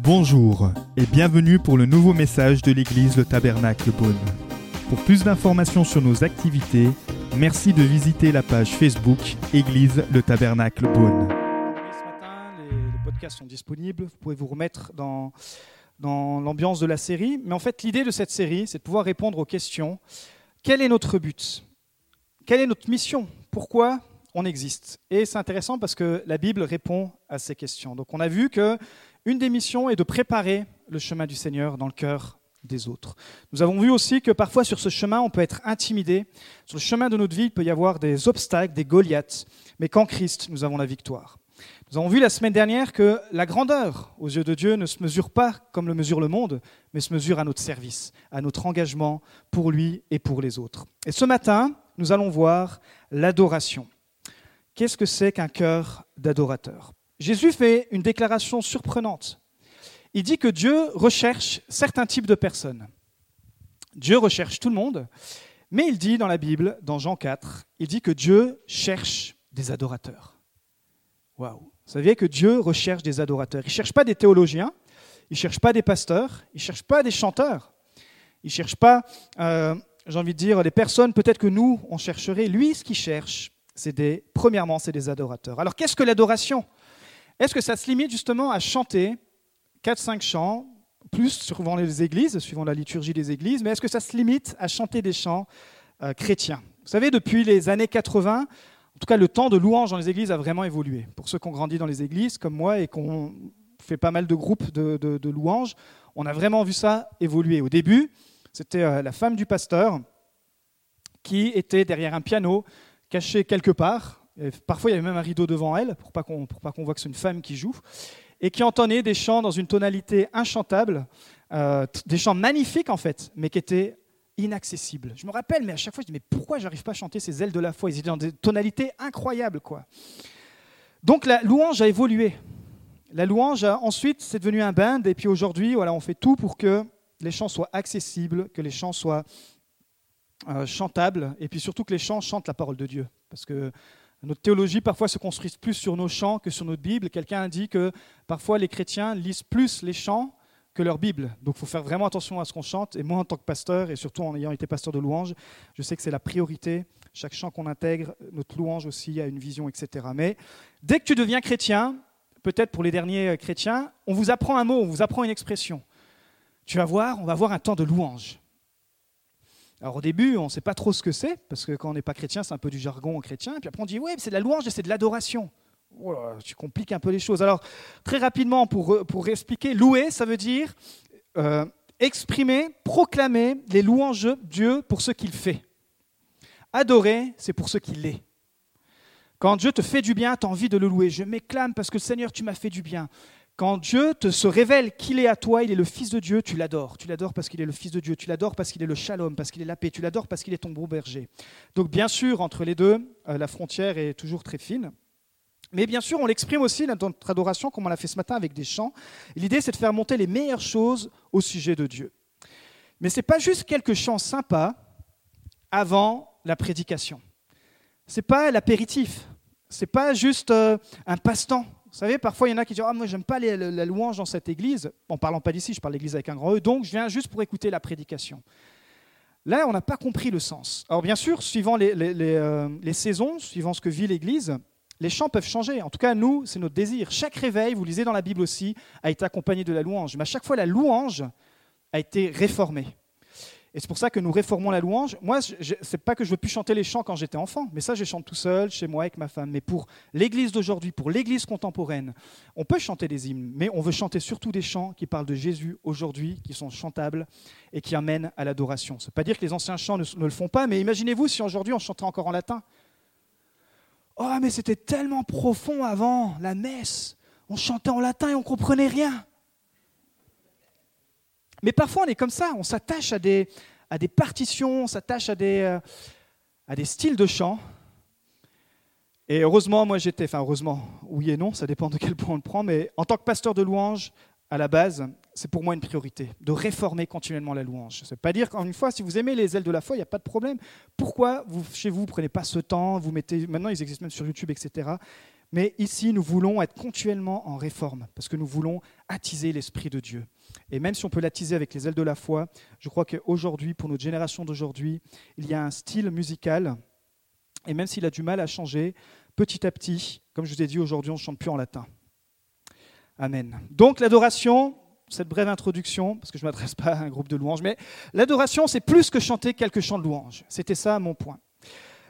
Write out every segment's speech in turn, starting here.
Bonjour et bienvenue pour le nouveau message de l'église Le Tabernacle Beaune. Pour plus d'informations sur nos activités, merci de visiter la page Facebook Église Le Tabernacle Beaune. Les podcasts sont disponibles. Vous pouvez vous remettre dans, dans l'ambiance de la série. Mais en fait, l'idée de cette série, c'est de pouvoir répondre aux questions. Quel est notre but? Quelle est notre mission? Pourquoi on existe Et c'est intéressant parce que la Bible répond à ces questions. Donc on a vu que une des missions est de préparer le chemin du Seigneur dans le cœur des autres. Nous avons vu aussi que parfois sur ce chemin, on peut être intimidé. Sur le chemin de notre vie, il peut y avoir des obstacles, des Goliaths, mais qu'en Christ, nous avons la victoire. Nous avons vu la semaine dernière que la grandeur aux yeux de Dieu ne se mesure pas comme le mesure le monde, mais se mesure à notre service, à notre engagement pour lui et pour les autres. Et ce matin, nous allons voir l'adoration. Qu'est-ce que c'est qu'un cœur d'adorateur? Jésus fait une déclaration surprenante. Il dit que Dieu recherche certains types de personnes. Dieu recherche tout le monde, mais il dit dans la Bible, dans Jean 4, il dit que Dieu cherche des adorateurs. Waouh Vous saviez que Dieu recherche des adorateurs. Il ne cherche pas des théologiens, il ne cherche pas des pasteurs, il ne cherche pas des chanteurs, il ne cherche pas, euh, j'ai envie de dire, des personnes peut-être que nous, on chercherait. Lui, ce qu'il cherche, c'est des, premièrement, c'est des adorateurs. Alors qu'est-ce que l'adoration? Est-ce que ça se limite justement à chanter 4-5 chants, plus suivant les églises, suivant la liturgie des églises, mais est-ce que ça se limite à chanter des chants euh, chrétiens? Vous savez, depuis les années 80, en tout cas le temps de louange dans les églises a vraiment évolué. Pour ceux qui ont grandi dans les églises, comme moi, et qu'on fait pas mal de groupes de, de, de, louanges, on a vraiment vu ça évoluer. Au début, c'était euh, la femme du pasteur qui était derrière un piano, cachée quelque part. Et parfois, il y avait même un rideau devant elle, pour pas qu'on qu voit que c'est une femme qui joue et qui entonnait des chants dans une tonalité inchantable, euh, des chants magnifiques en fait, mais qui étaient inaccessibles. Je me rappelle, mais à chaque fois, je dis, mais pourquoi j'arrive pas à chanter ces ailes de la foi? Ils étaient dans des tonalités incroyables, quoi. Donc la louange a évolué. La louange, ensuite, c'est devenu un band, et puis aujourd'hui, voilà, on fait tout pour que les chants soient accessibles, que les chants soient euh, chantables, et puis surtout que les chants chantent la parole de Dieu. Parce que notre théologie parfois se construit plus sur nos chants que sur notre Bible. Quelqu'un a dit que parfois les chrétiens lisent plus les chants que leur Bible. Donc il faut faire vraiment attention à ce qu'on chante. Et moi, en tant que pasteur, et surtout en ayant été pasteur de louange, je sais que c'est la priorité. Chaque chant qu'on intègre, notre louange aussi a une vision, etc. Mais dès que tu deviens chrétien, peut-être pour les derniers chrétiens, on vous apprend un mot, on vous apprend une expression. Tu vas voir, on va avoir un temps de louange. Alors au début, on ne sait pas trop ce que c'est, parce que quand on n'est pas chrétien, c'est un peu du jargon chrétien. Et puis après, on dit, oui, c'est de la louange et c'est de l'adoration. Oh tu compliques un peu les choses. Alors, très rapidement, pour, pour expliquer, louer, ça veut dire euh, exprimer, proclamer les louanges de Dieu pour ce qu'il fait. Adorer, c'est pour ce qu'il est. Quand Dieu te fait du bien, tu as envie de le louer. Je m'éclame parce que Seigneur, tu m'as fait du bien. Quand Dieu te se révèle qu'il est à toi, il est le Fils de Dieu, tu l'adores. Tu l'adores parce qu'il est le Fils de Dieu, tu l'adores parce qu'il est le shalom, parce qu'il est la paix, tu l'adores parce qu'il est ton bon berger. Donc bien sûr, entre les deux, euh, la frontière est toujours très fine. Mais bien sûr, on l'exprime aussi dans notre adoration, comme on l'a fait ce matin avec des chants. L'idée, c'est de faire monter les meilleures choses au sujet de Dieu. Mais ce n'est pas juste quelques chants sympas avant la prédication. Ce n'est pas l'apéritif. Ce n'est pas juste euh, un passe-temps. Vous savez, parfois il y en a qui disent Ah, moi j'aime pas la louange dans cette église. En parlant pas d'ici, je parle d'église avec un grand E, donc je viens juste pour écouter la prédication. Là, on n'a pas compris le sens. Alors, bien sûr, suivant les, les, les, euh, les saisons, suivant ce que vit l'église, les chants peuvent changer. En tout cas, nous, c'est notre désir. Chaque réveil, vous lisez dans la Bible aussi, a été accompagné de la louange. Mais à chaque fois, la louange a été réformée. Et c'est pour ça que nous réformons la louange. Moi, ce n'est pas que je veux plus chanter les chants quand j'étais enfant, mais ça, je chante tout seul, chez moi, avec ma femme. Mais pour l'Église d'aujourd'hui, pour l'Église contemporaine, on peut chanter des hymnes, mais on veut chanter surtout des chants qui parlent de Jésus aujourd'hui, qui sont chantables et qui amènent à l'adoration. Ce n'est pas dire que les anciens chants ne, ne le font pas, mais imaginez-vous si aujourd'hui on chantait encore en latin. Oh, mais c'était tellement profond avant, la messe. On chantait en latin et on comprenait rien. Mais parfois, on est comme ça, on s'attache à des, à des partitions, on s'attache à des, euh, à des styles de chant. Et heureusement, moi j'étais, enfin heureusement, oui et non, ça dépend de quel point on le prend, mais en tant que pasteur de louange, à la base, c'est pour moi une priorité, de réformer continuellement la louange. Ça ne veut pas dire qu'en une fois, si vous aimez les ailes de la foi, il n'y a pas de problème. Pourquoi vous, chez vous, ne prenez pas ce temps, vous mettez, maintenant ils existent même sur YouTube, etc. Mais ici, nous voulons être continuellement en réforme, parce que nous voulons attiser l'Esprit de Dieu. Et même si on peut l'attiser avec les ailes de la foi, je crois qu'aujourd'hui, pour notre génération d'aujourd'hui, il y a un style musical, et même s'il a du mal à changer, petit à petit, comme je vous ai dit, aujourd'hui, on ne chante plus en latin. Amen. Donc l'adoration, cette brève introduction, parce que je ne m'adresse pas à un groupe de louanges, mais l'adoration, c'est plus que chanter quelques chants de louanges. C'était ça mon point.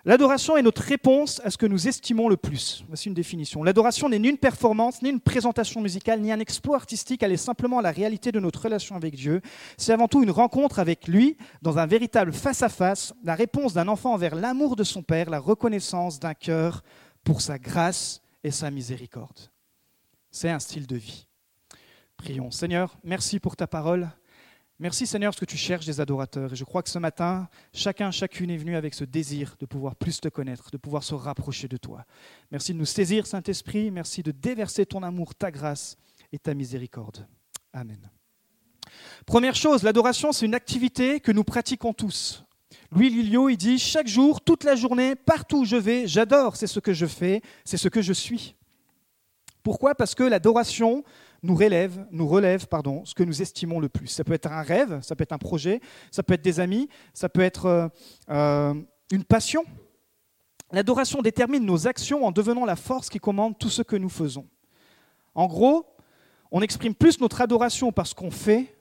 L'adoration est notre réponse à ce que nous estimons le plus. Voici une définition. L'adoration n'est ni une performance, ni une présentation musicale, ni un exploit artistique. Elle est simplement la réalité de notre relation avec Dieu. C'est avant tout une rencontre avec lui dans un véritable face-à-face, la réponse d'un enfant envers l'amour de son Père, la reconnaissance d'un cœur pour sa grâce et sa miséricorde. C'est un style de vie. Prions. Seigneur, merci pour ta parole. Merci Seigneur parce que tu cherches des adorateurs. Et je crois que ce matin, chacun, chacune est venu avec ce désir de pouvoir plus te connaître, de pouvoir se rapprocher de toi. Merci de nous saisir, Saint-Esprit. Merci de déverser ton amour, ta grâce et ta miséricorde. Amen. Première chose, l'adoration, c'est une activité que nous pratiquons tous. Louis Lilio, il dit, chaque jour, toute la journée, partout où je vais, j'adore, c'est ce que je fais, c'est ce que je suis. Pourquoi? Parce que l'adoration nous relève, nous relève pardon, ce que nous estimons le plus. Ça peut être un rêve, ça peut être un projet, ça peut être des amis, ça peut être euh, euh, une passion. L'adoration détermine nos actions en devenant la force qui commande tout ce que nous faisons. En gros, on exprime plus notre adoration par ce qu'on fait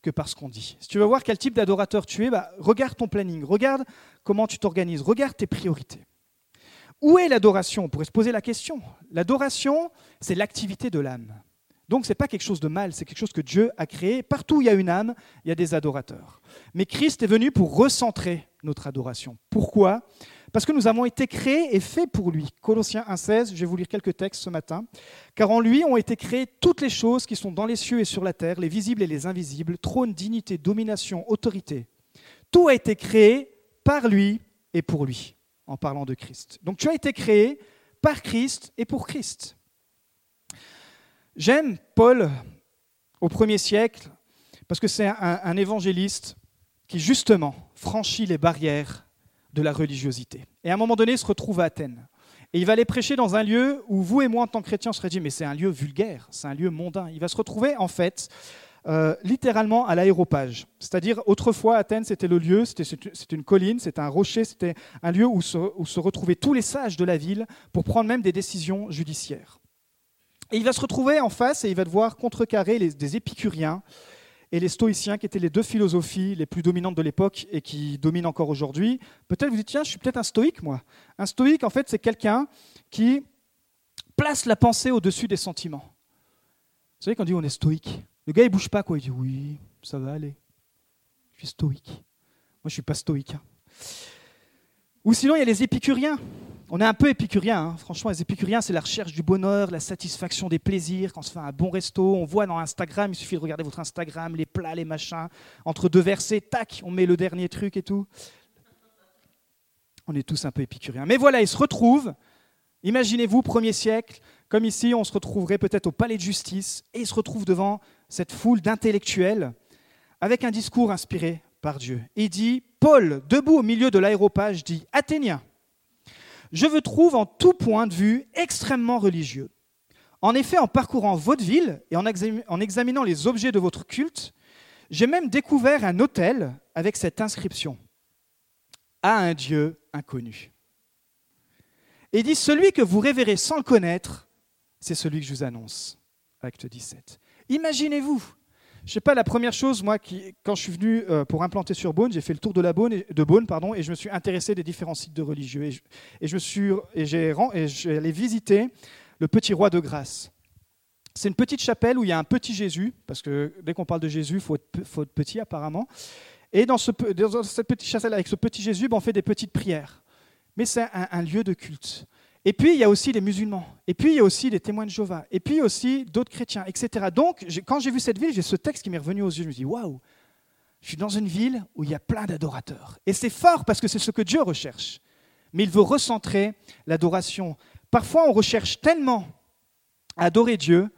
que par ce qu'on dit. Si tu veux voir quel type d'adorateur tu es, bah, regarde ton planning, regarde comment tu t'organises, regarde tes priorités. Où est l'adoration? On pourrait se poser la question. L'adoration, c'est l'activité de l'âme. Donc ce n'est pas quelque chose de mal, c'est quelque chose que Dieu a créé. Partout où il y a une âme, il y a des adorateurs. Mais Christ est venu pour recentrer notre adoration. Pourquoi? Parce que nous avons été créés et faits pour lui. Colossiens 1,16, je vais vous lire quelques textes ce matin. Car en lui ont été créées toutes les choses qui sont dans les cieux et sur la terre, les visibles et les invisibles, trône, dignité, domination, autorité. Tout a été créé par lui et pour lui, en parlant de Christ. Donc tu as été créé par Christ et pour Christ. J'aime Paul au premier siècle parce que c'est un, évangéliste qui justement franchit les barrières de la religiosité. Et à un moment donné, il se retrouve à Athènes. Et il va aller prêcher dans un lieu où vous et moi, en tant que chrétiens, on serait dit, mais c'est un lieu vulgaire, c'est un lieu mondain. Il va se retrouver, en fait, euh, littéralement à l'aéropage. C'est-à-dire, autrefois, Athènes, c'était le lieu, c'était une colline, c'était un rocher, c'était un lieu où se retrouvaient tous les sages de la ville pour prendre même des décisions judiciaires. Et il va se retrouver en face et il va devoir contrecarrer les, des épicuriens et les stoïciens, qui étaient les deux philosophies les plus dominantes de l'époque et qui dominent encore aujourd'hui. Peut-être vous dites, tiens, je suis peut-être un stoïque, moi. Un stoïque, en fait, c'est quelqu'un qui place la pensée au-dessus des sentiments. Vous savez, quand on dit on est stoïque, le gars, il bouge pas, quoi. Il dit, oui, ça va aller. Je suis stoïque. Moi, je suis pas stoïque. Hein. Ou sinon, il y a les épicuriens. On est un peu épicurien, hein. franchement, les épicuriens, c'est la recherche du bonheur, la satisfaction des plaisirs. Quand on se fait un bon resto, on voit dans Instagram, il suffit de regarder votre Instagram, les plats, les machins. Entre deux versets, tac, on met le dernier truc et tout. On est tous un peu épicuriens. Mais voilà, ils se retrouvent, imaginez-vous, premier siècle, comme ici, on se retrouverait peut-être au palais de justice, et ils se retrouvent devant cette foule d'intellectuels, avec un discours inspiré par Dieu. Il dit, Paul, debout au milieu de l'aéropage, dit, Athéniens, je vous trouve en tout point de vue extrêmement religieux. En effet, en parcourant votre ville et en, examinant les objets de votre culte, j'ai même découvert un hôtel avec cette inscription à un Dieu inconnu. Et dit Celui que vous révérez sans le connaître, c'est celui que je vous annonce. Acte 17. Imaginez-vous je sais pas, la première chose, moi, qui, quand je suis venu euh, pour implanter sur Beaune, j'ai fait le tour de la Beaune, de Beaune pardon, et je me suis intéressé des différents sites de religieux. Et, je, et suis, et j'ai, et visiter le Petit Roi de Grâce. C'est une petite chapelle où il y a un petit Jésus, parce que dès qu'on parle de Jésus, il faut, faut être, petit apparemment. Et dans, ce, dans cette petite chapelle, avec ce petit Jésus, ben, on fait des petites prières. Mais c'est un lieu de culte. Et puis, il y a aussi les musulmans. Et puis, il y a aussi les témoins de Jéhovah. Et puis, aussi d'autres chrétiens, etc. Donc, quand j'ai vu cette ville, j'ai ce texte qui m'est revenu aux yeux. Je me dis, waouh, je suis dans une ville où il y a plein d'adorateurs. Et c'est fort parce que c'est ce que Dieu recherche. Mais il veut recentrer l'adoration. Parfois, on recherche tellement à adorer Dieu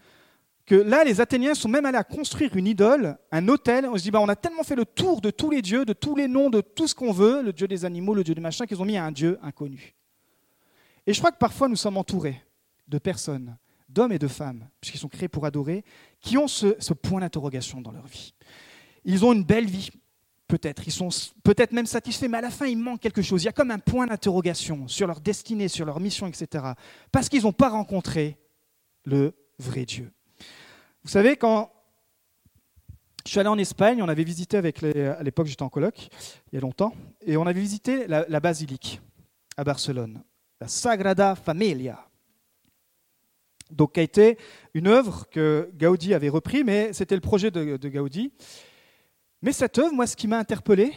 que là, les Athéniens sont même allés à construire une idole, un autel. On se dit, bah, on a tellement fait le tour de tous les dieux, de tous les noms, de tout ce qu'on veut, le dieu des animaux, le dieu des machins, qu'ils ont mis un dieu inconnu. Et je crois que parfois nous sommes entourés de personnes, d'hommes et de femmes, puisqu'ils sont créés pour adorer, qui ont ce, point d'interrogation dans leur vie. Ils ont une belle vie, peut-être, ils sont peut-être même satisfaits, mais à la fin, il manque quelque chose. Il y a comme un point d'interrogation sur leur destinée, sur leur mission, etc. Parce qu'ils n'ont pas rencontré le vrai Dieu. Vous savez, quand je suis allé en Espagne, on avait visité avec les, à l'époque j'étais en coloc, il y a longtemps, et on avait visité la basilique à Barcelone, la Sagrada Familia. Donc, qui a été une œuvre que Gaudi avait repris, mais c'était le projet de, Gaudi. Mais cette œuvre, moi, ce qui m'a interpellé,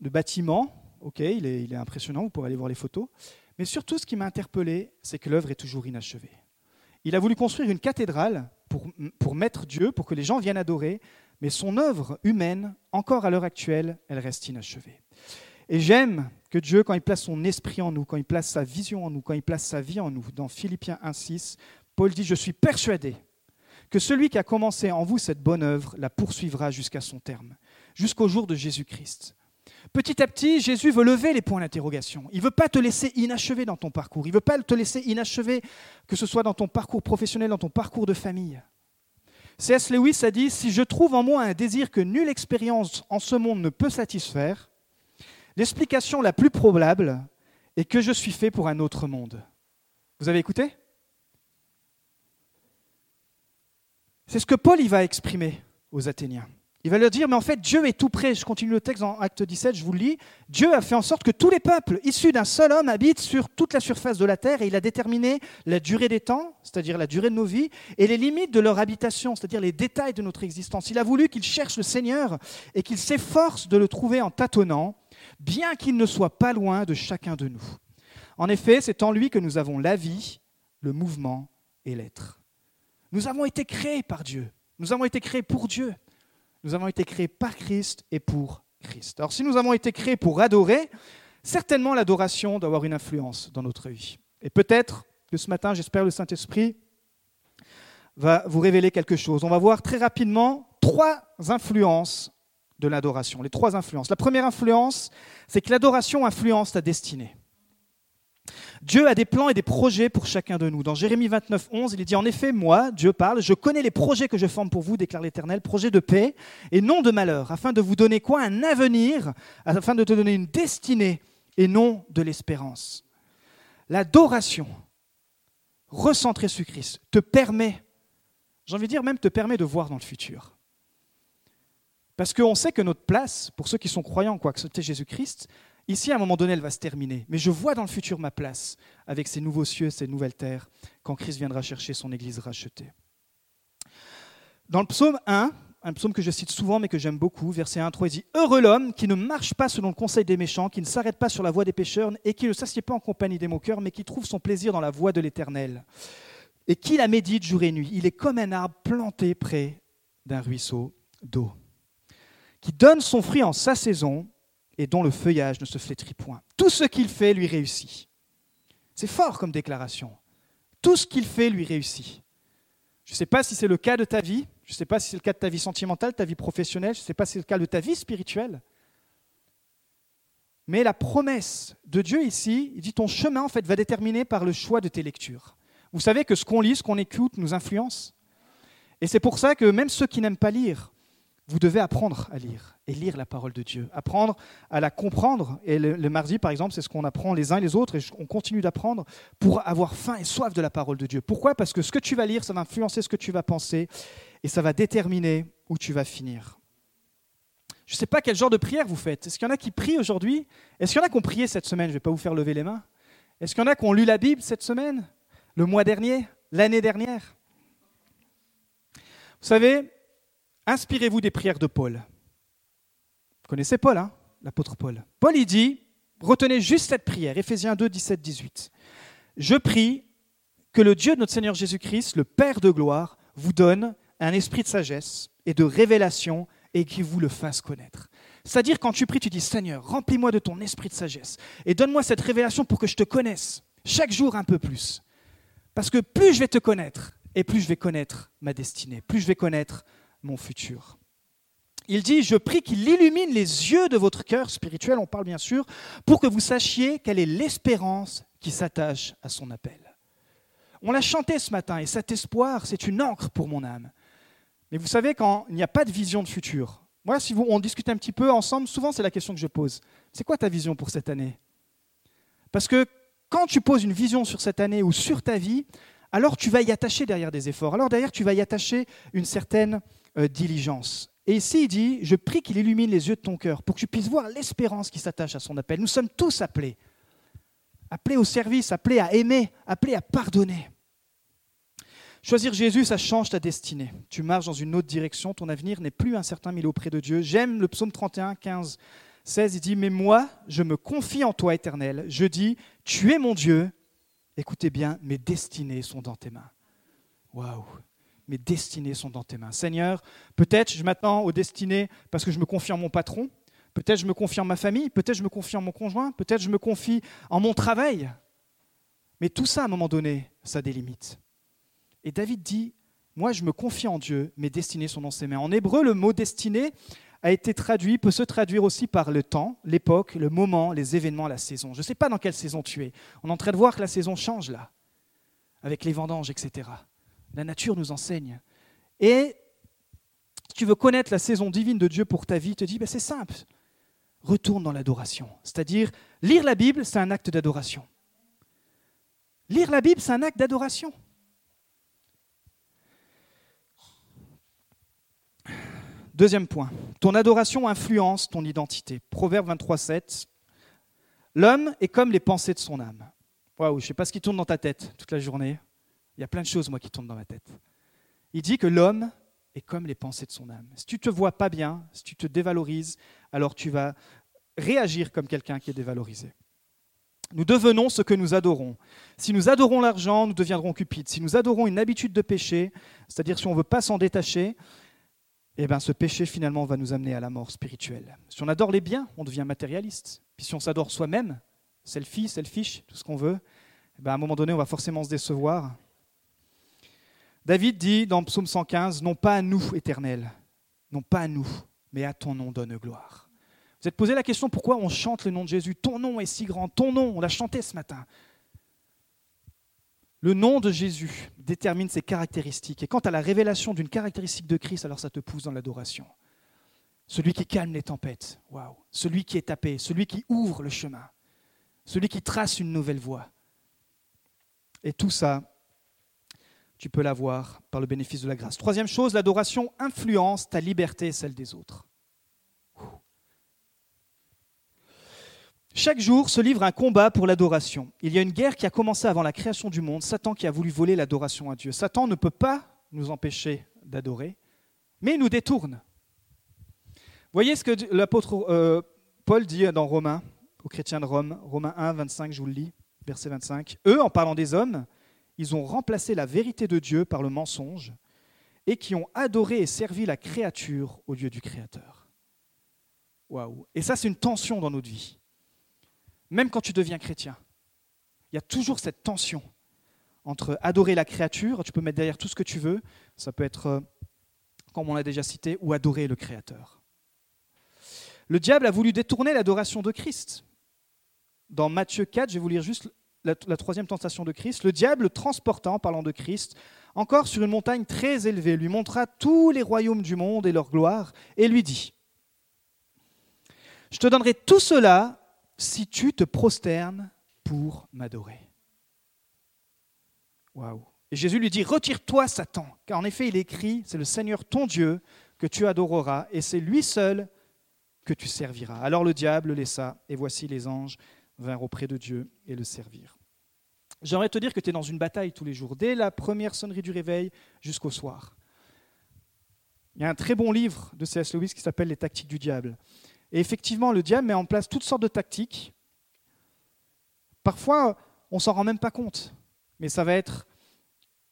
le bâtiment, ok, il est, il est, impressionnant, vous pourrez aller voir les photos, mais surtout ce qui m'a interpellé, c'est que l'œuvre est toujours inachevée. Il a voulu construire une cathédrale pour, pour mettre Dieu, pour que les gens viennent adorer, mais son œuvre humaine, encore à l'heure actuelle, elle reste inachevée. Et j'aime que Dieu, quand il place son esprit en nous, quand il place sa vision en nous, quand il place sa vie en nous, dans Philippiens 1.6, Paul dit, je suis persuadé que celui qui a commencé en vous cette bonne œuvre la poursuivra jusqu'à son terme, jusqu'au jour de Jésus-Christ. Petit à petit, Jésus veut lever les points d'interrogation. Il ne veut pas te laisser inachevé dans ton parcours. Il ne veut pas te laisser inachevé, que ce soit dans ton parcours professionnel, dans ton parcours de famille. C.S. Lewis a dit, si je trouve en moi un désir que nulle expérience en ce monde ne peut satisfaire, l'explication la plus probable est que je suis fait pour un autre monde. Vous avez écouté? C'est ce que Paul y va exprimer aux Athéniens. Il va leur dire, mais en fait, Dieu est tout près. Je continue le texte en Acte 17, je vous le lis. Dieu a fait en sorte que tous les peuples issus d'un seul homme habitent sur toute la surface de la terre et il a déterminé la durée des temps, c'est-à-dire la durée de nos vies, et les limites de leur habitation, c'est-à-dire les détails de notre existence. Il a voulu qu'ils cherchent le Seigneur et qu'ils s'efforcent de le trouver en tâtonnant, bien qu'il ne soit pas loin de chacun de nous. En effet, c'est en lui que nous avons la vie, le mouvement et l'être. Nous avons été créés par Dieu. Nous avons été créés pour Dieu. Nous avons été créés par Christ et pour Christ. Alors si nous avons été créés pour adorer, certainement l'adoration doit avoir une influence dans notre vie. Et peut-être que ce matin, j'espère, le Saint-Esprit va vous révéler quelque chose. On va voir très rapidement trois influences de l'adoration, les trois influences. La première influence, c'est que l'adoration influence ta destinée. Dieu a des plans et des projets pour chacun de nous. Dans Jérémie 29, 11, il dit En effet, moi, Dieu parle, je connais les projets que je forme pour vous, déclare l'Éternel, projets de paix et non de malheur, afin de vous donner quoi? Un avenir, afin de te donner une destinée et non de l'espérance. L'adoration recentrée sur Christ te permet, j'ai envie de dire même te permet de voir dans le futur. Parce qu'on sait que notre place, pour ceux qui sont croyants, quoi c'était Jésus-Christ, Ici, à un moment donné, elle va se terminer. Mais je vois dans le futur ma place avec ces nouveaux cieux, ces nouvelles terres, quand Christ viendra chercher son Église rachetée. Dans le psaume 1, un psaume que je cite souvent mais que j'aime beaucoup, verset 1, 3, il dit Heureux l'homme qui ne marche pas selon le conseil des méchants, qui ne s'arrête pas sur la voie des pécheurs et qui ne s'assied pas en compagnie des moqueurs, mais qui trouve son plaisir dans la voie de l'Éternel et qui la médite jour et nuit? Il est comme un arbre planté près d'un ruisseau d'eau, qui donne son fruit en sa saison et dont le feuillage ne se flétrit point. Tout ce qu'il fait lui réussit. C'est fort comme déclaration. Tout ce qu'il fait lui réussit. Je ne sais pas si c'est le cas de ta vie, je ne sais pas si c'est le cas de ta vie sentimentale, ta vie professionnelle, je ne sais pas si c'est le cas de ta vie spirituelle. Mais la promesse de Dieu ici, il dit ton chemin fait va déterminer par le choix de tes lectures. Vous savez que ce qu'on lit, ce qu'on écoute nous influence. Et c'est pour ça que même ceux qui n'aiment pas lire, vous devez apprendre à lire et lire la parole de Dieu, apprendre à la comprendre. Et le, mardi, par exemple, c'est ce qu'on apprend les uns et les autres, et on continue d'apprendre pour avoir faim et soif de la parole de Dieu. Pourquoi? Parce que ce que tu vas lire, ça va influencer ce que tu vas penser, et ça va déterminer où tu vas finir. Je ne sais pas quel genre de prière vous faites. Est-ce qu'il y en a qui prient aujourd'hui? Est-ce qu'il y en a qui ont prié cette semaine? Je ne vais pas vous faire lever les mains. Est-ce qu'il y en a qui ont lu la Bible cette semaine? Le mois dernier? L'année dernière? Vous savez, inspirez-vous des prières de Paul. Vous connaissez Paul, hein l'apôtre Paul. Paul, il dit, retenez juste cette prière, Éphésiens 2, 17, 18. Je prie que le Dieu de notre Seigneur Jésus-Christ, le Père de gloire, vous donne un esprit de sagesse et de révélation et qu'il vous le fasse connaître. C'est-à-dire, quand tu pries, tu dis Seigneur, remplis-moi de ton esprit de sagesse et donne-moi cette révélation pour que je te connaisse chaque jour un peu plus. Parce que plus je vais te connaître, et plus je vais connaître ma destinée, plus je vais connaître mon futur. Il dit, je prie qu'il illumine les yeux de votre cœur spirituel, on parle bien sûr, pour que vous sachiez quelle est l'espérance qui s'attache à son appel. On l'a chanté ce matin et cet espoir, c'est une encre pour mon âme. Mais vous savez, quand il n'y a pas de vision de futur, moi, si on discute un petit peu ensemble, souvent c'est la question que je pose. C'est quoi ta vision pour cette année? Parce que quand tu poses une vision sur cette année ou sur ta vie, alors tu vas y attacher derrière des efforts. Alors derrière, tu vas y attacher une certaine euh, diligence. Et ici, il dit, je prie qu'il illumine les yeux de ton cœur pour que tu puisses voir l'espérance qui s'attache à son appel. Nous sommes tous appelés. Appelés au service, appelés à aimer, appelés à pardonner. Choisir Jésus, ça change ta destinée. Tu marches dans une autre direction, ton avenir n'est plus incertain, mais il est auprès de Dieu. J'aime le psaume 31, 15, 16, il dit, mais moi, je me confie en toi, éternel. Je dis, tu es mon Dieu. Écoutez bien, mes destinées sont dans tes mains. Waouh mes destinées sont dans tes mains. Seigneur, peut-être je m'attends aux destinées parce que je me confie en mon patron, peut-être je me confie en ma famille, peut-être je me confie en mon conjoint, peut-être je me confie en mon travail. Mais tout ça, à un moment donné, ça a des limites. Et David dit, moi je me confie en Dieu, mes destinées sont dans ses mains. En hébreu, le mot destinée a été traduit, peut se traduire aussi par le temps, l'époque, le moment, les événements, la saison. Je ne sais pas dans quelle saison tu es. On est en train de voir que la saison change là, avec les vendanges, etc. La nature nous enseigne. Et si tu veux connaître la saison divine de Dieu pour ta vie, te dis, ben c'est simple. Retourne dans l'adoration. C'est-à-dire, lire la Bible, c'est un acte d'adoration. Lire la Bible, c'est un acte d'adoration. Deuxième point, ton adoration influence ton identité. Proverbe 23, 7. L'homme est comme les pensées de son âme. Waouh, je ne sais pas ce qui tourne dans ta tête toute la journée. Il y a plein de choses, moi, qui tournent dans ma tête. Il dit que l'homme est comme les pensées de son âme. Si tu ne te vois pas bien, si tu te dévalorises, alors tu vas réagir comme quelqu'un qui est dévalorisé. Nous devenons ce que nous adorons. Si nous adorons l'argent, nous deviendrons cupides. Si nous adorons une habitude de péché, c'est-à-dire si on ne veut pas s'en détacher, eh bien ce péché finalement va nous amener à la mort spirituelle. Si on adore les biens, on devient matérialiste. Puis si on s'adore soi-même, selfie, selfish, tout ce qu'on veut, eh bien à un moment donné, on va forcément se décevoir David dit dans Psaume 115, non pas à nous, éternel, non pas à nous, mais à ton nom donne gloire. Vous êtes posé la question pourquoi on chante le nom de Jésus? Ton nom est si grand, ton nom, on l'a chanté ce matin. Le nom de Jésus détermine ses caractéristiques. Et quant à la révélation d'une caractéristique de Christ, alors ça te pousse dans l'adoration. Celui qui calme les tempêtes, waouh. Celui qui est tapé, celui qui ouvre le chemin, celui qui trace une nouvelle voie. Et tout ça, tu peux l'avoir par le bénéfice de la grâce. Troisième chose, l'adoration influence ta liberté et celle des autres. Chaque jour se livre un combat pour l'adoration. Il y a une guerre qui a commencé avant la création du monde, Satan qui a voulu voler l'adoration à Dieu. Satan ne peut pas nous empêcher d'adorer, mais il nous détourne. Voyez ce que l'apôtre euh, Paul dit dans Romains, aux chrétiens de Rome, Romains 1, 25, je vous le lis, verset 25. Eux, en parlant des hommes, ils ont remplacé la vérité de Dieu par le mensonge et qui ont adoré et servi la créature au lieu du Créateur. Waouh Et ça, c'est une tension dans notre vie. Même quand tu deviens chrétien, il y a toujours cette tension entre adorer la créature, tu peux mettre derrière tout ce que tu veux, ça peut être, euh, comme on l'a déjà cité, ou adorer le Créateur. Le diable a voulu détourner l'adoration de Christ. Dans Matthieu 4, je vais vous lire juste la, troisième tentation de Christ, le diable transportant, en parlant de Christ, encore sur une montagne très élevée, lui montra tous les royaumes du monde et leur gloire, et lui dit, je te donnerai tout cela si tu te prosternes pour m'adorer. Waouh. Et Jésus lui dit, retire-toi, Satan, car en effet il écrit, c'est le Seigneur ton Dieu que tu adoreras, et c'est lui seul que tu serviras. Alors le diable le laissa, et voici les anges vinrent auprès de Dieu et le servir. J'aimerais te dire que tu es dans une bataille tous les jours, dès la première sonnerie du réveil jusqu'au soir. Il y a un très bon livre de C.S. Lewis qui s'appelle Les tactiques du diable. Et effectivement, le diable met en place toutes sortes de tactiques. Parfois, on s'en rend même pas compte, mais ça va être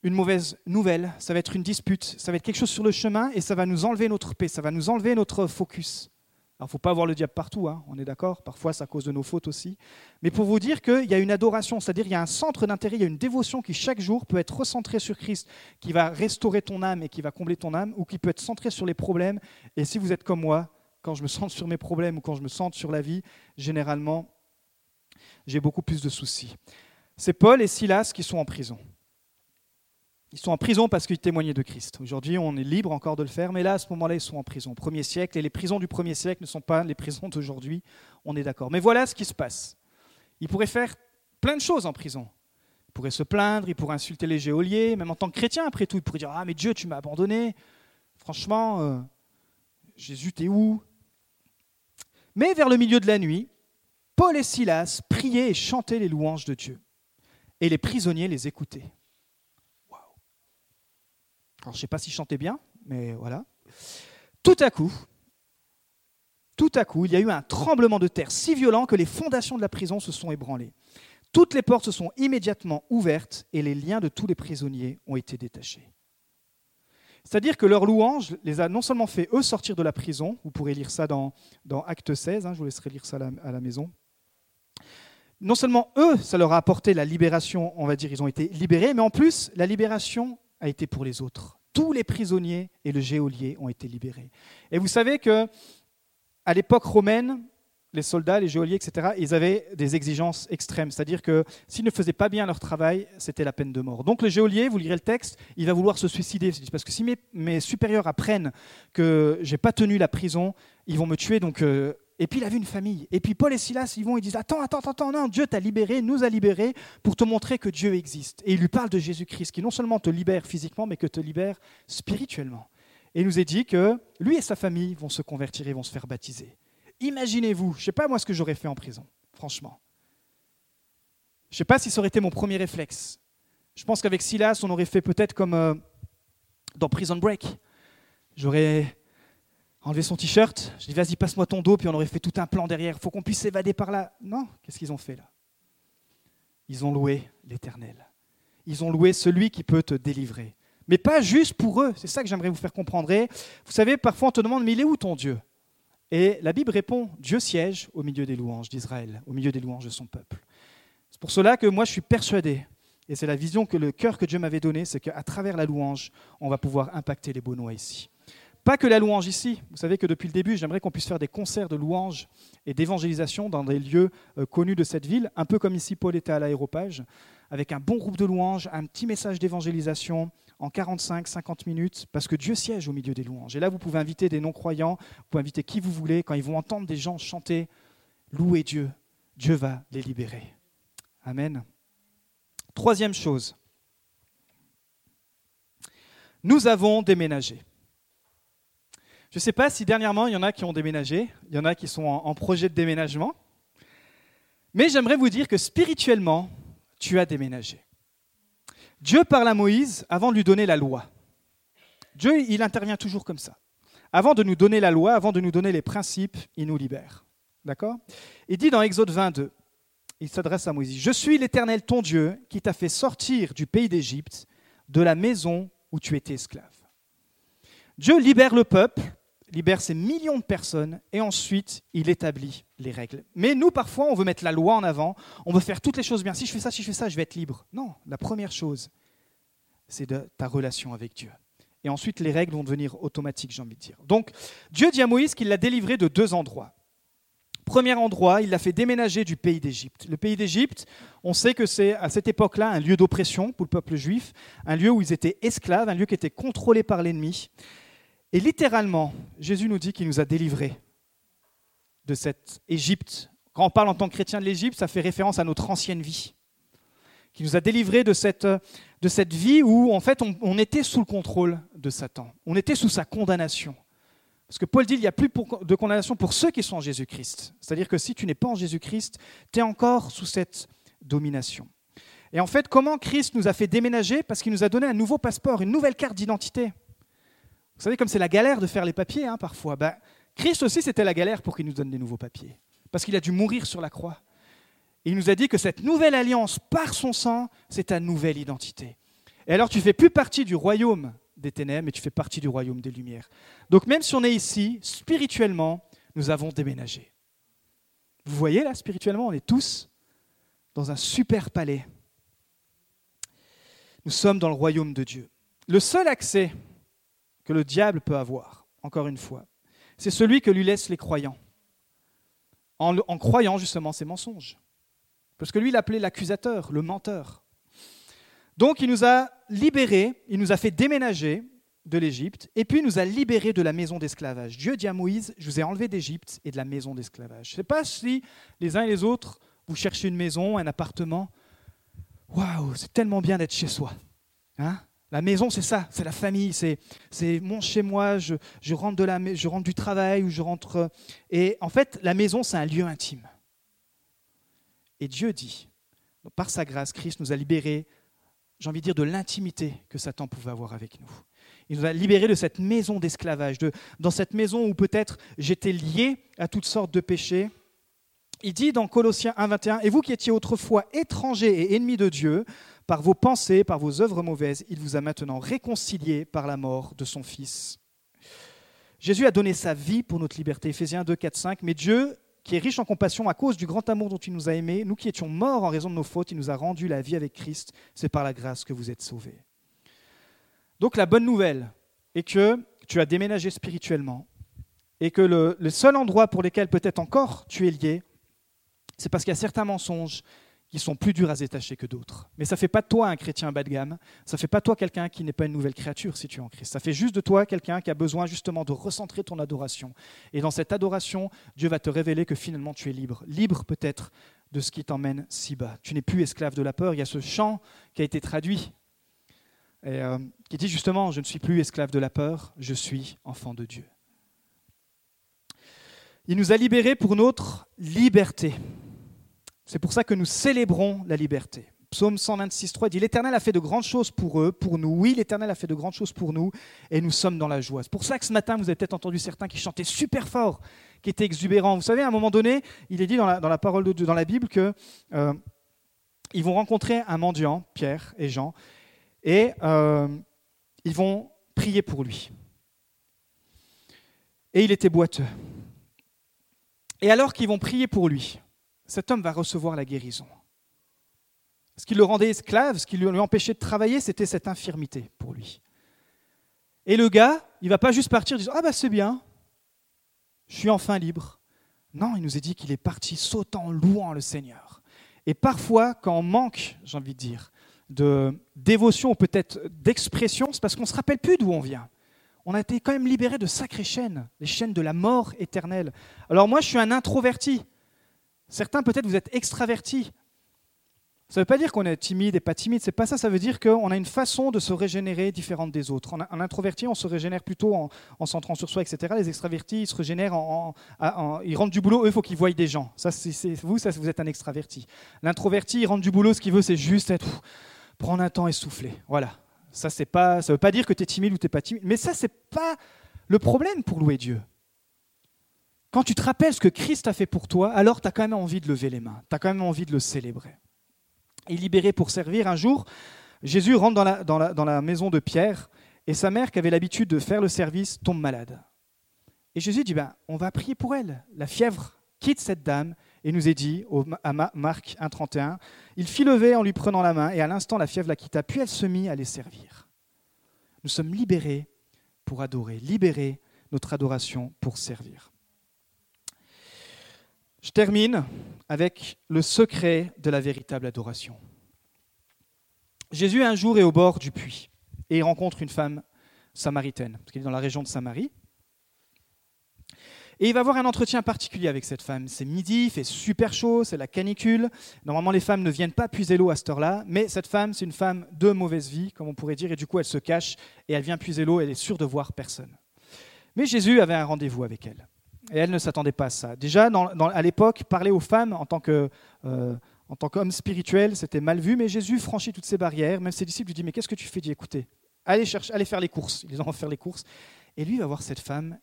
une mauvaise nouvelle, ça va être une dispute, ça va être quelque chose sur le chemin et ça va nous enlever notre paix, ça va nous enlever notre focus. Alors, il ne faut pas avoir le diable partout, hein, on est d'accord Parfois, c'est à cause de nos fautes aussi. Mais pour vous dire qu'il y a une adoration, c'est-à-dire il y a un centre d'intérêt, il y a une dévotion qui, chaque jour, peut être recentrée sur Christ, qui va restaurer ton âme et qui va combler ton âme, ou qui peut être centrée sur les problèmes. Et si vous êtes comme moi, quand je me sens sur mes problèmes ou quand je me sens sur la vie, généralement, j'ai beaucoup plus de soucis. C'est Paul et Silas qui sont en prison. Ils sont en prison parce qu'ils témoignaient de Christ. Aujourd'hui, on est libre encore de le faire, mais là, à ce moment-là, ils sont en prison. Premier siècle, et les prisons du premier siècle ne sont pas les prisons d'aujourd'hui, on est d'accord. Mais voilà ce qui se passe. Ils pourraient faire plein de choses en prison. Ils pourraient se plaindre, ils pourraient insulter les géoliers, même en tant que chrétien, après tout, ils pourraient dire Ah, mais Dieu, tu m'as abandonné. Franchement, euh, Jésus, t'es où? Mais vers le milieu de la nuit, Paul et Silas priaient et chantaient les louanges de Dieu. Et les prisonniers les écoutaient. Alors, je ne sais pas s'ils chantaient bien, mais voilà. Tout à coup, tout à coup, il y a eu un tremblement de terre si violent que les fondations de la prison se sont ébranlées. Toutes les portes se sont immédiatement ouvertes et les liens de tous les prisonniers ont été détachés. C'est-à-dire que leur louange les a non seulement fait eux sortir de la prison, vous pourrez lire ça dans, Acte 16, hein, je vous laisserai lire ça à la maison. Non seulement eux, ça leur a apporté la libération, on va dire, ils ont été libérés, mais en plus, la libération a été pour les autres. Tous les prisonniers et le geôlier ont été libérés. Et vous savez que à l'époque romaine, les soldats, les geôliers, etc., ils avaient des exigences extrêmes. C'est-à-dire que s'ils ne faisaient pas bien leur travail, c'était la peine de mort. Donc le geôlier, vous lirez le texte, il va vouloir se suicider. Parce que si mes, supérieurs apprennent que j'ai pas tenu la prison, ils vont me tuer. Donc euh, et puis il avait une famille. Et puis Paul et Silas, ils vont, ils disent Attends, attends, attends, non, Dieu t'a libéré, nous a libérés pour te montrer que Dieu existe. Et il lui parle de Jésus-Christ, qui non seulement te libère physiquement, mais que te libère spirituellement. Et il nous est dit que lui et sa famille vont se convertir et vont se faire baptiser. Imaginez-vous, je ne sais pas moi ce que j'aurais fait en prison, franchement. Je ne sais pas si ça aurait été mon premier réflexe. Je pense qu'avec Silas, on aurait fait peut-être comme euh, dans Prison Break. J'aurais enlevé son t-shirt, je dis vas-y passe-moi ton dos, puis on aurait fait tout un plan derrière, il faut qu'on puisse s'évader par là. Non, qu'est-ce qu'ils ont fait là? Ils ont loué l'Éternel. Ils ont loué celui qui peut te délivrer. Mais pas juste pour eux, c'est ça que j'aimerais vous faire comprendre. vous savez, parfois on te demande, mais il est où ton Dieu? Et la Bible répond, Dieu siège au milieu des louanges d'Israël, au milieu des louanges de son peuple. C'est pour cela que moi je suis persuadé, et c'est la vision que le cœur que Dieu m'avait donnée, c'est qu'à travers la louange, on va pouvoir impacter les Beaunois ici. Pas que la louange ici. Vous savez que depuis le début, j'aimerais qu'on puisse faire des concerts de louange et d'évangélisation dans des lieux euh, connus de cette ville, un peu comme ici Paul était à l'aéropage, avec un bon groupe de louanges, un petit message d'évangélisation en 45-50 minutes, parce que Dieu siège au milieu des louanges. Et là, vous pouvez inviter des non-croyants, vous pouvez inviter qui vous voulez, quand ils vont entendre des gens chanter, louer Dieu, Dieu va les libérer. Amen. Troisième chose, nous avons déménagé. Je ne sais pas si dernièrement, il y en a qui ont déménagé, il y en a qui sont en, projet de déménagement, mais j'aimerais vous dire que spirituellement, tu as déménagé. Dieu parle à Moïse avant de lui donner la loi. Dieu, il intervient toujours comme ça. Avant de nous donner la loi, avant de nous donner les principes, il nous libère. D'accord? Il dit dans Exode 22, il s'adresse à Moïse, Je suis l'Éternel ton Dieu qui t'a fait sortir du pays d'Égypte, de la maison où tu étais esclave. Dieu libère le peuple libère ces millions de personnes et ensuite il établit les règles. Mais nous, parfois, on veut mettre la loi en avant, on veut faire toutes les choses bien. Si je fais ça, si je fais ça, je vais être libre. Non, la première chose, c'est de ta relation avec Dieu. Et ensuite, les règles vont devenir automatiques, j'ai envie de dire. Donc, Dieu dit à Moïse qu'il l'a délivré de deux endroits. Premier endroit, il l'a fait déménager du pays d'Égypte. Le pays d'Égypte, on sait que c'est à cette époque-là un lieu d'oppression pour le peuple juif, un lieu où ils étaient esclaves, un lieu qui était contrôlé par l'ennemi. Et littéralement, Jésus nous dit qu'il nous a délivrés de cette Égypte. Quand on parle en tant que chrétien de l'Égypte, ça fait référence à notre ancienne vie. Qui nous a délivrés de cette, de cette vie où, en fait, on, était sous le contrôle de Satan. On était sous sa condamnation. Parce que Paul dit qu'il n'y a plus de condamnation pour ceux qui sont en Jésus-Christ. C'est-à-dire que si tu n'es pas en Jésus-Christ, tu es encore sous cette domination. Et en fait, comment Christ nous a fait déménager? Parce qu'il nous a donné un nouveau passeport, une nouvelle carte d'identité. Vous savez, comme c'est la galère de faire les papiers hein, parfois, ben, Christ aussi, c'était la galère pour qu'il nous donne des nouveaux papiers. Parce qu'il a dû mourir sur la croix. Il nous a dit que cette nouvelle alliance, par son sang, c'est ta nouvelle identité. Et alors, tu ne fais plus partie du royaume des ténèbres, mais tu fais partie du royaume des lumières. Donc, même si on est ici, spirituellement, nous avons déménagé. Vous voyez là, spirituellement, on est tous dans un super palais. Nous sommes dans le royaume de Dieu. Le seul accès que le diable peut avoir, encore une fois. C'est celui que lui laissent les croyants, en, croyant justement ces mensonges. Parce que lui, il l'appelait l'accusateur, le menteur. Donc il nous a libérés, il nous a fait déménager de l'Égypte, et puis il nous a libérés de la maison d'esclavage. Dieu dit à Moïse, je vous ai enlevé d'Égypte et de la maison d'esclavage. Je ne sais pas si les uns et les autres, vous cherchez une maison, un appartement. Waouh, c'est tellement bien d'être chez soi. Hein? La maison, c'est ça, c'est la famille, c'est, mon chez moi, je, rentre de la, je rentre du travail ou je rentre... Et en fait, la maison, c'est un lieu intime. Et Dieu dit, par sa grâce, Christ nous a libérés, j'ai envie de dire, de l'intimité que Satan pouvait avoir avec nous. Il nous a libérés de cette maison d'esclavage, de, dans cette maison où peut-être j'étais lié à toutes sortes de péchés. Il dit dans Colossiens 1.21, Et vous qui étiez autrefois étrangers et ennemis de Dieu, par vos pensées, par vos œuvres mauvaises, il vous a maintenant réconciliés par la mort de son Fils. Jésus a donné sa vie pour notre liberté, Éphésiens 2, 4, 5, mais Dieu, qui est riche en compassion à cause du grand amour dont il nous a aimés, nous qui étions morts en raison de nos fautes, il nous a rendu la vie avec Christ, c'est par la grâce que vous êtes sauvés. Donc la bonne nouvelle est que tu as déménagé spirituellement et que le, le seul endroit pour lequel peut-être encore tu es lié, c'est parce qu'il y a certains mensonges qui sont plus durs à se détacher que d'autres. Mais ça ne fait pas de toi un chrétien bas de gamme, ça ne fait pas de toi quelqu'un qui n'est pas une nouvelle créature si tu es en Christ. Ça fait juste de toi quelqu'un qui a besoin justement de recentrer ton adoration. Et dans cette adoration, Dieu va te révéler que finalement tu es libre. Libre peut-être de ce qui t'emmène si bas. Tu n'es plus esclave de la peur. Il y a ce chant qui a été traduit, et, euh, qui dit justement, je ne suis plus esclave de la peur, je suis enfant de Dieu. Il nous a libérés pour notre liberté. C'est pour ça que nous célébrons la liberté. Psaume 126, 3 dit L'Éternel a fait de grandes choses pour eux, pour nous. Oui, l'Éternel a fait de grandes choses pour nous, et nous sommes dans la joie. C'est pour ça que ce matin, vous avez peut-être entendu certains qui chantaient super fort, qui étaient exubérants. Vous savez, à un moment donné, il est dit dans la, parole de Dieu, dans la Bible, que euh, ils vont rencontrer un mendiant, Pierre et Jean, et euh, ils vont prier pour lui. Et il était boiteux. Et alors qu'ils vont prier pour lui, cet homme va recevoir la guérison. Ce qui le rendait esclave, ce qui lui empêchait de travailler, c'était cette infirmité pour lui. Et le gars, il va pas juste partir en disant Ah bah c'est bien, je suis enfin libre. Non, il nous est dit qu'il est parti sautant, louant le Seigneur. Et parfois, quand on manque, j'ai envie de dire, de dévotion ou peut-être d'expression, c'est parce qu'on ne se rappelle plus d'où on vient. On a été quand même libéré de sacrées chaînes, les chaînes de la mort éternelle. Alors moi, je suis un introverti. Certains, peut-être, vous êtes extravertis. Ça ne veut pas dire qu'on est timide et pas timide, c'est pas ça. Ça veut dire qu'on a une façon de se régénérer différente des autres. En, introverti, on se régénère plutôt en, centrant sur soi, etc. Les extravertis, ils se régénèrent en, ils rentrent du boulot. Eux, il faut qu'ils voient des gens. Ça, c'est vous, ça, vous êtes un extraverti. L'introverti, il rentre du boulot. Ce qu'il veut, c'est juste être, prendre un temps et souffler. Voilà. Ça, c'est pas, ça veut pas dire que tu es timide ou tu n'es pas timide. Mais ça, c'est pas le problème pour louer Dieu. Quand tu te rappelles ce que Christ a fait pour toi, alors tu as quand même envie de lever les mains, tu as quand même envie de le célébrer. Et libéré pour servir, un jour, Jésus rentre dans la, maison de Pierre et sa mère, qui avait l'habitude de faire le service, tombe malade. Et Jésus dit, ben, on va prier pour elle. La fièvre quitte cette dame et nous est dit, à Marc 1,31, il fit lever en lui prenant la main et à l'instant la fièvre la quitta, puis elle se mit à les servir. Nous sommes libérés pour adorer, libérer notre adoration pour servir. Je termine avec le secret de la véritable adoration. Jésus un jour est au bord du puits et il rencontre une femme samaritaine, parce qu'il est dans la région de Samarie. Et il va avoir un entretien particulier avec cette femme. C'est midi, il fait super chaud, c'est la canicule. Normalement, les femmes ne viennent pas puiser l'eau à cette heure-là, mais cette femme, c'est une femme de mauvaise vie, comme on pourrait dire, et du coup, elle se cache et elle vient puiser l'eau, elle est sûre de voir personne. Mais Jésus avait un rendez-vous avec elle. Et elle ne s'attendait pas à ça. Déjà, à l'époque, parler aux femmes en tant que... Euh, tant qu'homme spirituel, c'était mal vu, mais Jésus franchit toutes ces barrières. Même ses disciples lui disent Mais qu'est-ce que tu fais dit Écoutez, allez, chercher, allez faire les courses. Ils vont faire les courses. Et lui, il va voir cette femme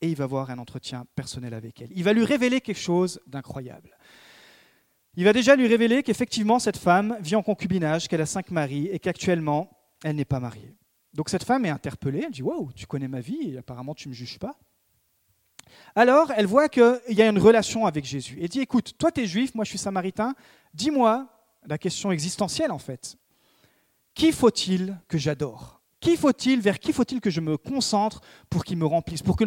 et il va avoir un entretien personnel avec elle. Il va lui révéler quelque chose d'incroyable. Il va déjà lui révéler qu'effectivement, cette femme vit en concubinage, qu'elle a cinq maris et qu'actuellement, elle n'est pas mariée. Donc cette femme est interpellée. Elle dit Waouh, tu connais ma vie et apparemment, tu ne me juges pas. Alors, elle voit qu'il y a une relation avec Jésus. Elle dit, écoute, toi tu es juif, moi je suis samaritain, dis-moi la question existentielle en fait. Qui faut-il que j'adore? Qui faut-il, vers qui faut-il que je me concentre pour qu'il me remplisse, pour que,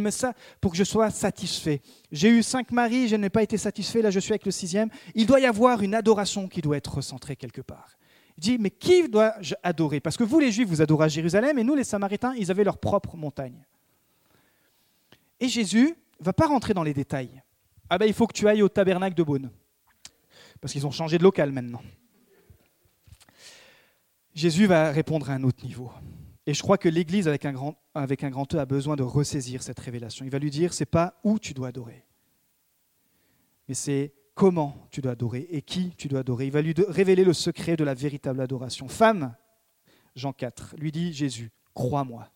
pour que je sois satisfait? J'ai eu cinq maris, je n'ai pas été satisfait, là je suis avec le sixième. Il doit y avoir une adoration qui doit être recentrée quelque part. Il dit, mais qui dois-je adorer? Parce que vous, les Juifs, vous adorez à Jérusalem, et nous, les Samaritains, ils avaient leur propre montagne. Et Jésus va pas rentrer dans les détails. Ah ben, il faut que tu ailles au tabernacle de Beaune. Parce qu'ils ont changé de local maintenant. Jésus va répondre à un autre niveau. Et je crois que l'Église, avec un grand, avec E, a besoin de ressaisir cette révélation. Il va lui dire, c'est pas où tu dois adorer, mais c'est comment tu dois adorer et qui tu dois adorer. Il va lui révéler le secret de la véritable adoration. Femme, Jean 4, lui dit Jésus, crois-moi.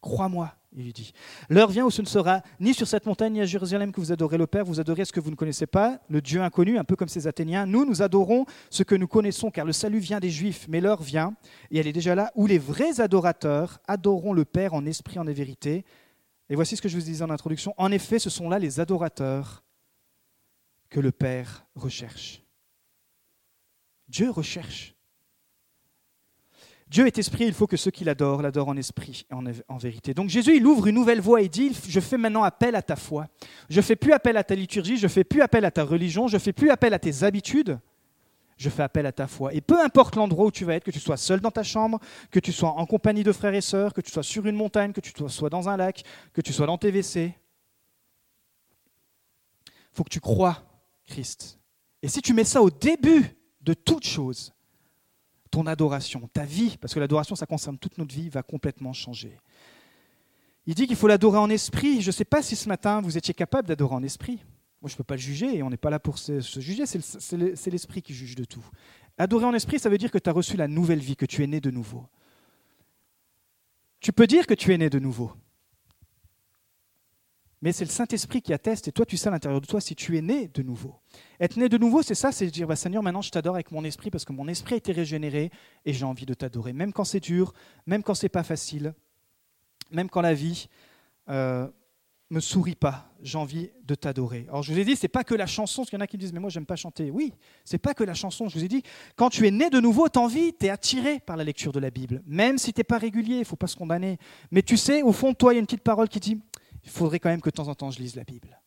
Crois-moi, il lui dit. L'heure vient où ce ne sera ni sur cette montagne ni à Jérusalem que vous adorez le Père, vous adorez ce que vous ne connaissez pas, le Dieu inconnu, un peu comme ces Athéniens. Nous, nous adorons ce que nous connaissons, car le salut vient des Juifs. Mais l'heure vient, et elle est déjà là, où les vrais adorateurs adoreront le Père en esprit, en vérité. Et voici ce que je vous disais en introduction. En effet, ce sont là les adorateurs que le Père recherche. Dieu recherche. Dieu est esprit, il faut que ceux qui l'adorent l'adorent en esprit et en, vérité. Donc Jésus, il ouvre une nouvelle voie et dit, je fais maintenant appel à ta foi. Je fais plus appel à ta liturgie, je fais plus appel à ta religion, je fais plus appel à tes habitudes, je fais appel à ta foi. Et peu importe l'endroit où tu vas être, que tu sois seul dans ta chambre, que tu sois en compagnie de frères et sœurs, que tu sois sur une montagne, que tu sois dans un lac, que tu sois dans tes WC, faut que tu crois Christ. Et si tu mets ça au début de toute chose, ton adoration, ta vie, parce que l'adoration, ça concerne toute notre vie, va complètement changer. Il dit qu'il faut l'adorer en esprit. Je ne sais pas si ce matin, vous étiez capable d'adorer en esprit. Moi, je ne peux pas le juger, et on n'est pas là pour se, juger, c'est l'esprit qui juge de tout. Adorer en esprit, ça veut dire que tu as reçu la nouvelle vie, que tu es né de nouveau. Tu peux dire que tu es né de nouveau. Mais c'est le Saint-Esprit qui atteste, et toi tu sais à l'intérieur de toi si tu es né de nouveau. Être né de nouveau, c'est ça, c'est dire, bah, Seigneur, maintenant je t'adore avec mon esprit parce que mon esprit a été régénéré et j'ai envie de t'adorer. Même quand c'est dur, même quand c'est pas facile, même quand la vie euh, me sourit pas, j'ai envie de t'adorer. Alors je vous ai dit, c'est pas que la chanson, parce qu'il y en a qui disent, mais moi j'aime pas chanter. Oui, c'est pas que la chanson. Je vous ai dit, quand tu es né de nouveau, tu envie, tu es attiré par la lecture de la Bible. Même si tu n'es pas régulier, il faut pas se condamner. Mais tu sais, au fond de toi, il y a une petite parole qui dit, il faudrait quand même que de temps en temps je lise la Bible.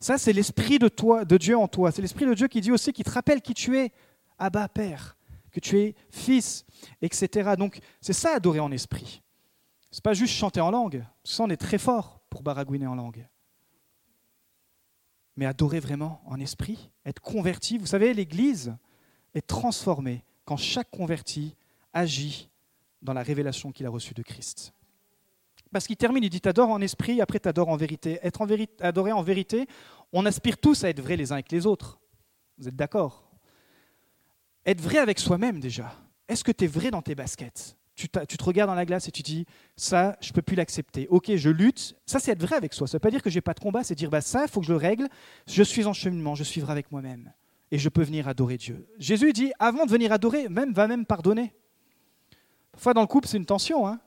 Ça, c'est l'esprit de toi, de Dieu en toi. C'est l'esprit de Dieu qui dit aussi, qui te rappelle qui tu es, Abba Père, que tu es fils, etc. Donc, c'est ça adorer en esprit. C'est pas juste chanter en langue. Ça, on est très fort pour baragouiner en langue. Mais adorer vraiment en esprit, être converti. Vous savez, l'Église est transformée quand chaque converti agit dans la révélation qu'il a reçue de Christ. Parce qu'il termine, il dit T'adores en esprit, après t'adores en vérité. Être en vérité, adoré en vérité, on aspire tous à être vrais les uns avec les autres. Vous êtes d'accord? Être vrai avec soi-même déjà. Est-ce que tu es vrai dans tes baskets? Tu, te regardes dans la glace et tu dis ça, je peux plus l'accepter. Ok, je lutte. Ça, c'est être vrai avec soi. Ça ne veut pas dire que j'ai pas de combat. C'est dire bah ça, il faut que je le règle. Je suis en cheminement. Je suis vrai avec moi-même et je peux venir adorer Dieu. Jésus dit avant de venir adorer, même va même pardonner. Parfois dans le couple, c'est une tension. Hein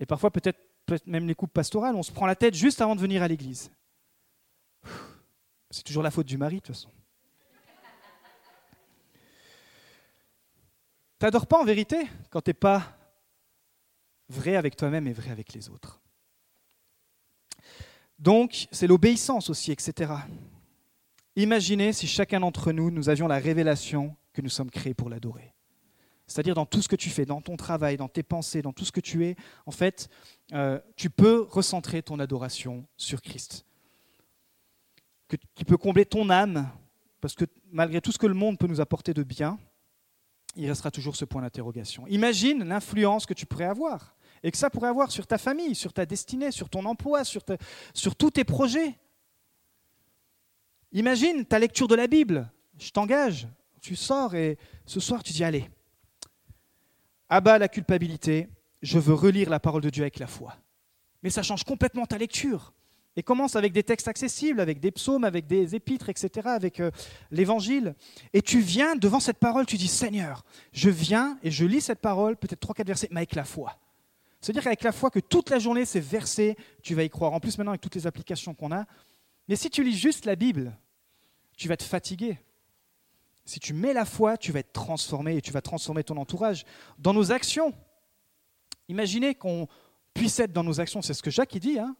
et parfois, peut-être même les couples pastorales, on se prend la tête juste avant de venir à l'église. C'est toujours la faute du mari, de toute façon. T'adores pas en vérité quand t'es pas vrai avec toi-même et vrai avec les autres. Donc, c'est l'obéissance aussi, etc. Imaginez si chacun d'entre nous, nous avions la révélation que nous sommes créés pour l'adorer. C'est-à-dire dans tout ce que tu fais, dans ton travail, dans tes pensées, dans tout ce que tu es, en fait, euh, tu peux recentrer ton adoration sur Christ. qui peut combler ton âme, parce que malgré tout ce que le monde peut nous apporter de bien, il restera toujours ce point d'interrogation. Imagine l'influence que tu pourrais avoir, et que ça pourrait avoir sur ta famille, sur ta destinée, sur ton emploi, sur tous tes projets. Imagine ta lecture de la Bible. Je t'engage, tu sors et ce soir tu dis allez, abat la culpabilité, je veux relire la parole de Dieu avec la foi. Mais ça change complètement ta lecture. Et commence avec des textes accessibles, avec des psaumes, avec des épîtres, etc., avec euh, l'évangile. Et tu viens devant cette parole, tu dis Seigneur, je viens et je lis cette parole, peut-être trois, quatre versets, mais avec la foi. C'est-à-dire qu'avec la foi, que toute la journée, ces versets, tu vas y croire. En plus, maintenant, avec toutes les applications qu'on a. Mais si tu lis juste la Bible, tu vas te fatiguer. Si tu mets la foi, tu vas être transformé et tu vas transformer ton entourage. Dans nos actions, imaginez qu'on puisse être dans nos actions, c'est ce que Jacques dit. Hein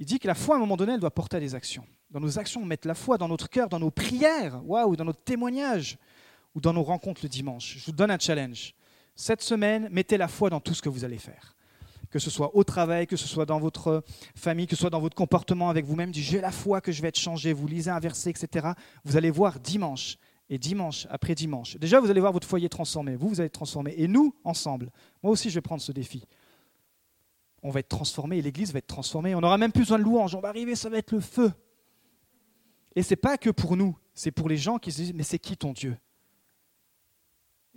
il dit que la foi, à un moment donné, elle doit porter à des actions. Dans nos actions, mettre la foi dans notre cœur, dans nos prières, waouh, dans notre témoignage. ou dans nos rencontres le dimanche. Je vous donne un challenge. Cette semaine, mettez la foi dans tout ce que vous allez faire. Que ce soit au travail, que ce soit dans votre famille, que ce soit dans votre comportement avec vous-même. J'ai la foi que je vais être changé. Vous lisez un verset, etc. Vous allez voir dimanche et dimanche après dimanche. Déjà, vous allez voir votre foyer transformé. Vous, vous allez être transformé. Et nous, ensemble. Moi aussi, je vais prendre ce défi. On va être transformé et l'Église va être transformée. On n'aura même plus besoin de louange. On va arriver, ça va être le feu. Et c'est pas que pour nous, c'est pour les gens qui se disent mais c'est qui ton Dieu?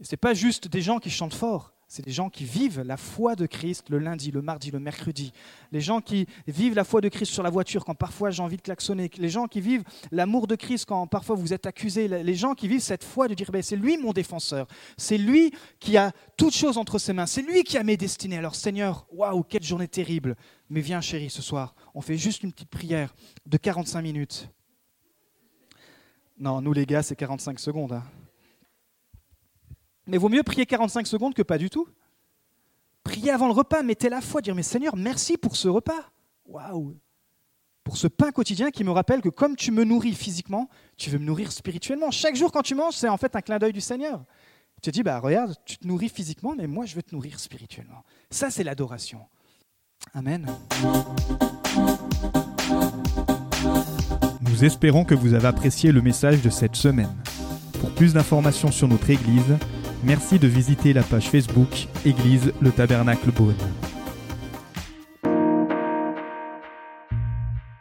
Ce n'est pas juste des gens qui chantent fort, c'est des gens qui vivent la foi de Christ le lundi, le mardi, le mercredi. Les gens qui vivent la foi de Christ sur la voiture quand parfois j'ai envie de klaxonner. Les gens qui vivent l'amour de Christ quand parfois vous êtes accusé. Les gens qui vivent cette foi de dire ben, c'est lui mon défenseur. C'est lui qui a toutes choses entre ses mains. C'est lui qui a mes destinées. Alors Seigneur, waouh, quelle journée terrible. Mais viens chérie ce soir, on fait juste une petite prière de 45 minutes. Non, nous les gars, c'est 45 secondes. Hein. Mais vaut mieux prier 45 secondes que pas du tout. Prier avant le repas, mettez la foi, dire Mais Seigneur, merci pour ce repas. Waouh Pour ce pain quotidien qui me rappelle que comme tu me nourris physiquement, tu veux me nourrir spirituellement. Chaque jour, quand tu manges, c'est en fait un clin d'œil du Seigneur. Tu te dis Bah regarde, tu te nourris physiquement, mais moi, je veux te nourrir spirituellement. Ça, c'est l'adoration. Amen. Nous espérons que vous avez apprécié le message de cette semaine. Pour plus d'informations sur notre Église, merci de visiter la page Facebook Église le Tabernacle Beaune.